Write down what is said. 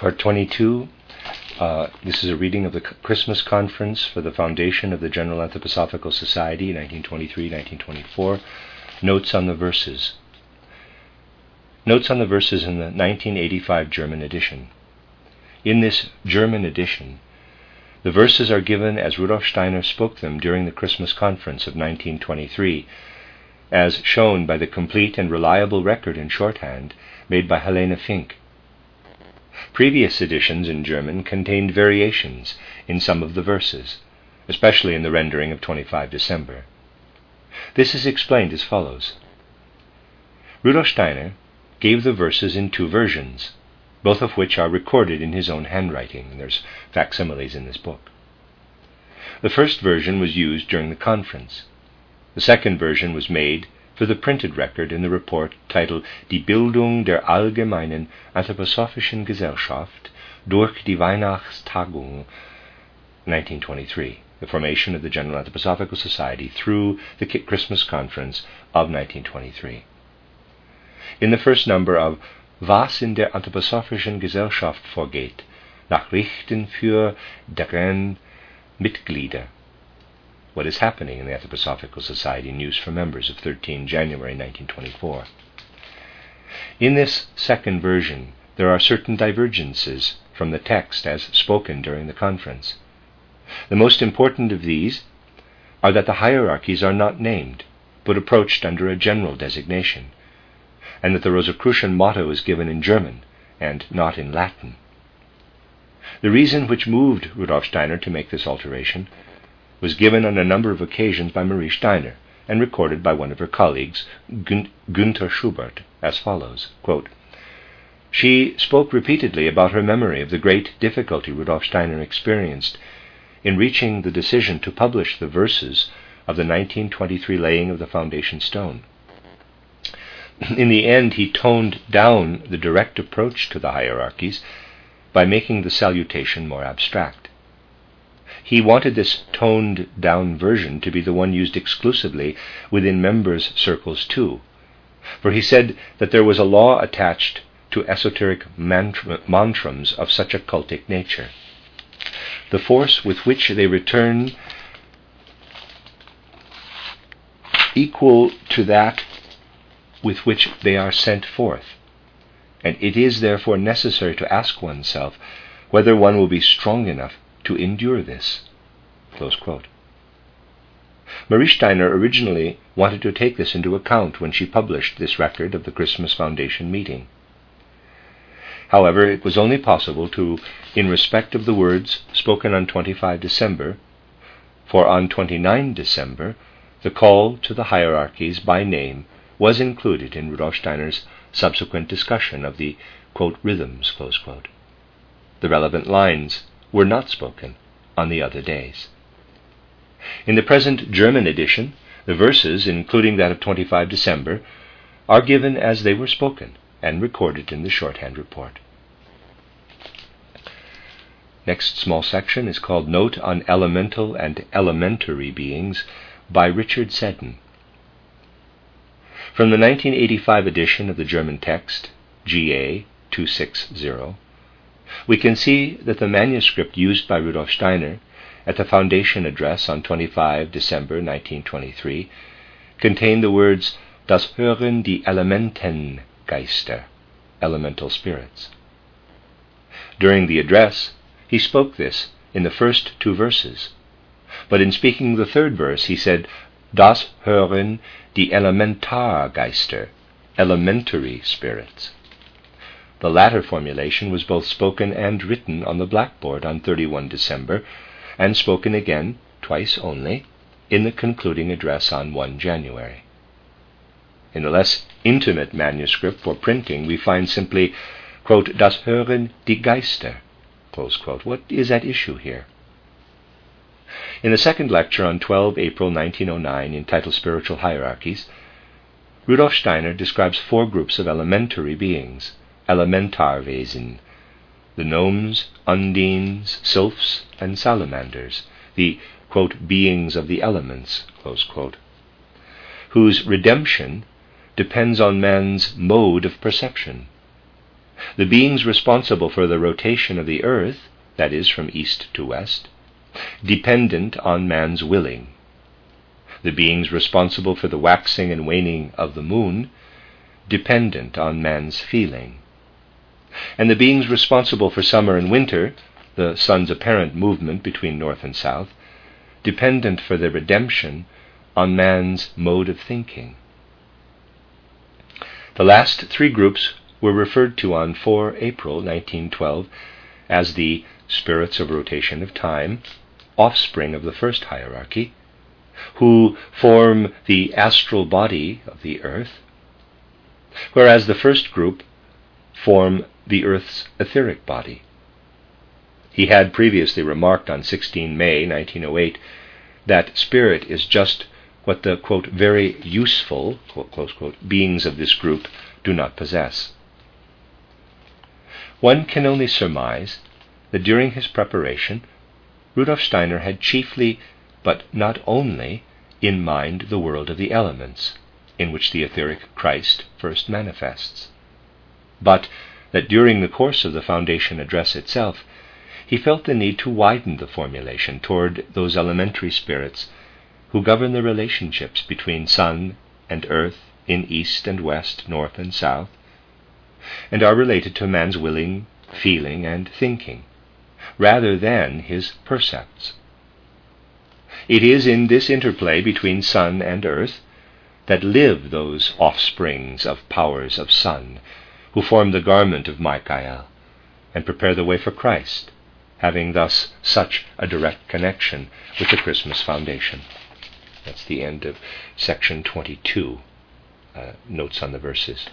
Part 22. Uh, this is a reading of the Christmas Conference for the Foundation of the General Anthroposophical Society, 1923 1924. Notes on the verses. Notes on the verses in the 1985 German edition. In this German edition, the verses are given as Rudolf Steiner spoke them during the Christmas Conference of 1923, as shown by the complete and reliable record in shorthand made by Helena Finckh Previous editions in German contained variations in some of the verses, especially in the rendering of 25 December. This is explained as follows Rudolf Steiner gave the verses in two versions, both of which are recorded in his own handwriting. and There's facsimiles in this book. The first version was used during the conference. The second version was made for the printed record in the report titled Die Bildung der Allgemeinen Anthroposophischen Gesellschaft durch die Weihnachtstagung 1923, the formation of the General Anthroposophical Society through the Christmas Conference of 1923. In the first number of Was in der Anthroposophischen Gesellschaft vorgeht, Nachrichten für deren Mitglieder what is happening in the Anthroposophical Society News for Members of 13 January 1924. In this second version, there are certain divergences from the text as spoken during the conference. The most important of these are that the hierarchies are not named, but approached under a general designation, and that the Rosicrucian motto is given in German and not in Latin. The reason which moved Rudolf Steiner to make this alteration was given on a number of occasions by Marie Steiner and recorded by one of her colleagues, Günther Schubert, as follows quote, She spoke repeatedly about her memory of the great difficulty Rudolf Steiner experienced in reaching the decision to publish the verses of the 1923 laying of the foundation stone. In the end, he toned down the direct approach to the hierarchies by making the salutation more abstract. He wanted this toned down version to be the one used exclusively within members' circles too, for he said that there was a law attached to esoteric mantrams of such a cultic nature. The force with which they return equal to that with which they are sent forth, and it is therefore necessary to ask oneself whether one will be strong enough to endure this. Marie Steiner originally wanted to take this into account when she published this record of the Christmas Foundation meeting. However, it was only possible to, in respect of the words spoken on 25 December, for on 29 December, the call to the hierarchies by name was included in Rudolf Steiner's subsequent discussion of the quote, rhythms. The relevant lines were not spoken on the other days. In the present German edition, the verses, including that of 25 December, are given as they were spoken and recorded in the shorthand report. Next small section is called Note on Elemental and Elementary Beings by Richard Seddon. From the 1985 edition of the German text, GA 260, we can see that the manuscript used by Rudolf Steiner at the foundation address on 25 December 1923 contained the words Das hören die Elementengeister, elemental spirits. During the address, he spoke this in the first two verses, but in speaking the third verse, he said, Das hören die Elementargeister, elementary spirits. The latter formulation was both spoken and written on the blackboard on 31 December, and spoken again, twice only, in the concluding address on 1 January. In the less intimate manuscript for printing, we find simply, quote, Das hören die Geister. What is at issue here? In the second lecture on 12 April 1909, entitled Spiritual Hierarchies, Rudolf Steiner describes four groups of elementary beings Elementarwesen, the gnomes, undines, sylphs, and salamanders, the quote, beings of the elements, quote, whose redemption depends on man's mode of perception. The beings responsible for the rotation of the earth, that is, from east to west, dependent on man's willing. The beings responsible for the waxing and waning of the moon, dependent on man's feeling. And the beings responsible for summer and winter, the sun's apparent movement between north and south, dependent for their redemption on man's mode of thinking. The last three groups were referred to on 4 April 1912 as the spirits of rotation of time, offspring of the first hierarchy, who form the astral body of the earth, whereas the first group form the earth's etheric body. He had previously remarked on 16 May 1908 that spirit is just what the quote, very useful quote, beings of this group do not possess. One can only surmise that during his preparation, Rudolf Steiner had chiefly, but not only, in mind the world of the elements, in which the etheric Christ first manifests, but that during the course of the Foundation address itself, he felt the need to widen the formulation toward those elementary spirits who govern the relationships between sun and earth in east and west, north and south, and are related to man's willing, feeling, and thinking, rather than his percepts. It is in this interplay between sun and earth that live those offsprings of powers of sun, who form the garment of Michael and prepare the way for Christ, having thus such a direct connection with the Christmas foundation. That's the end of section 22. Uh, notes on the verses.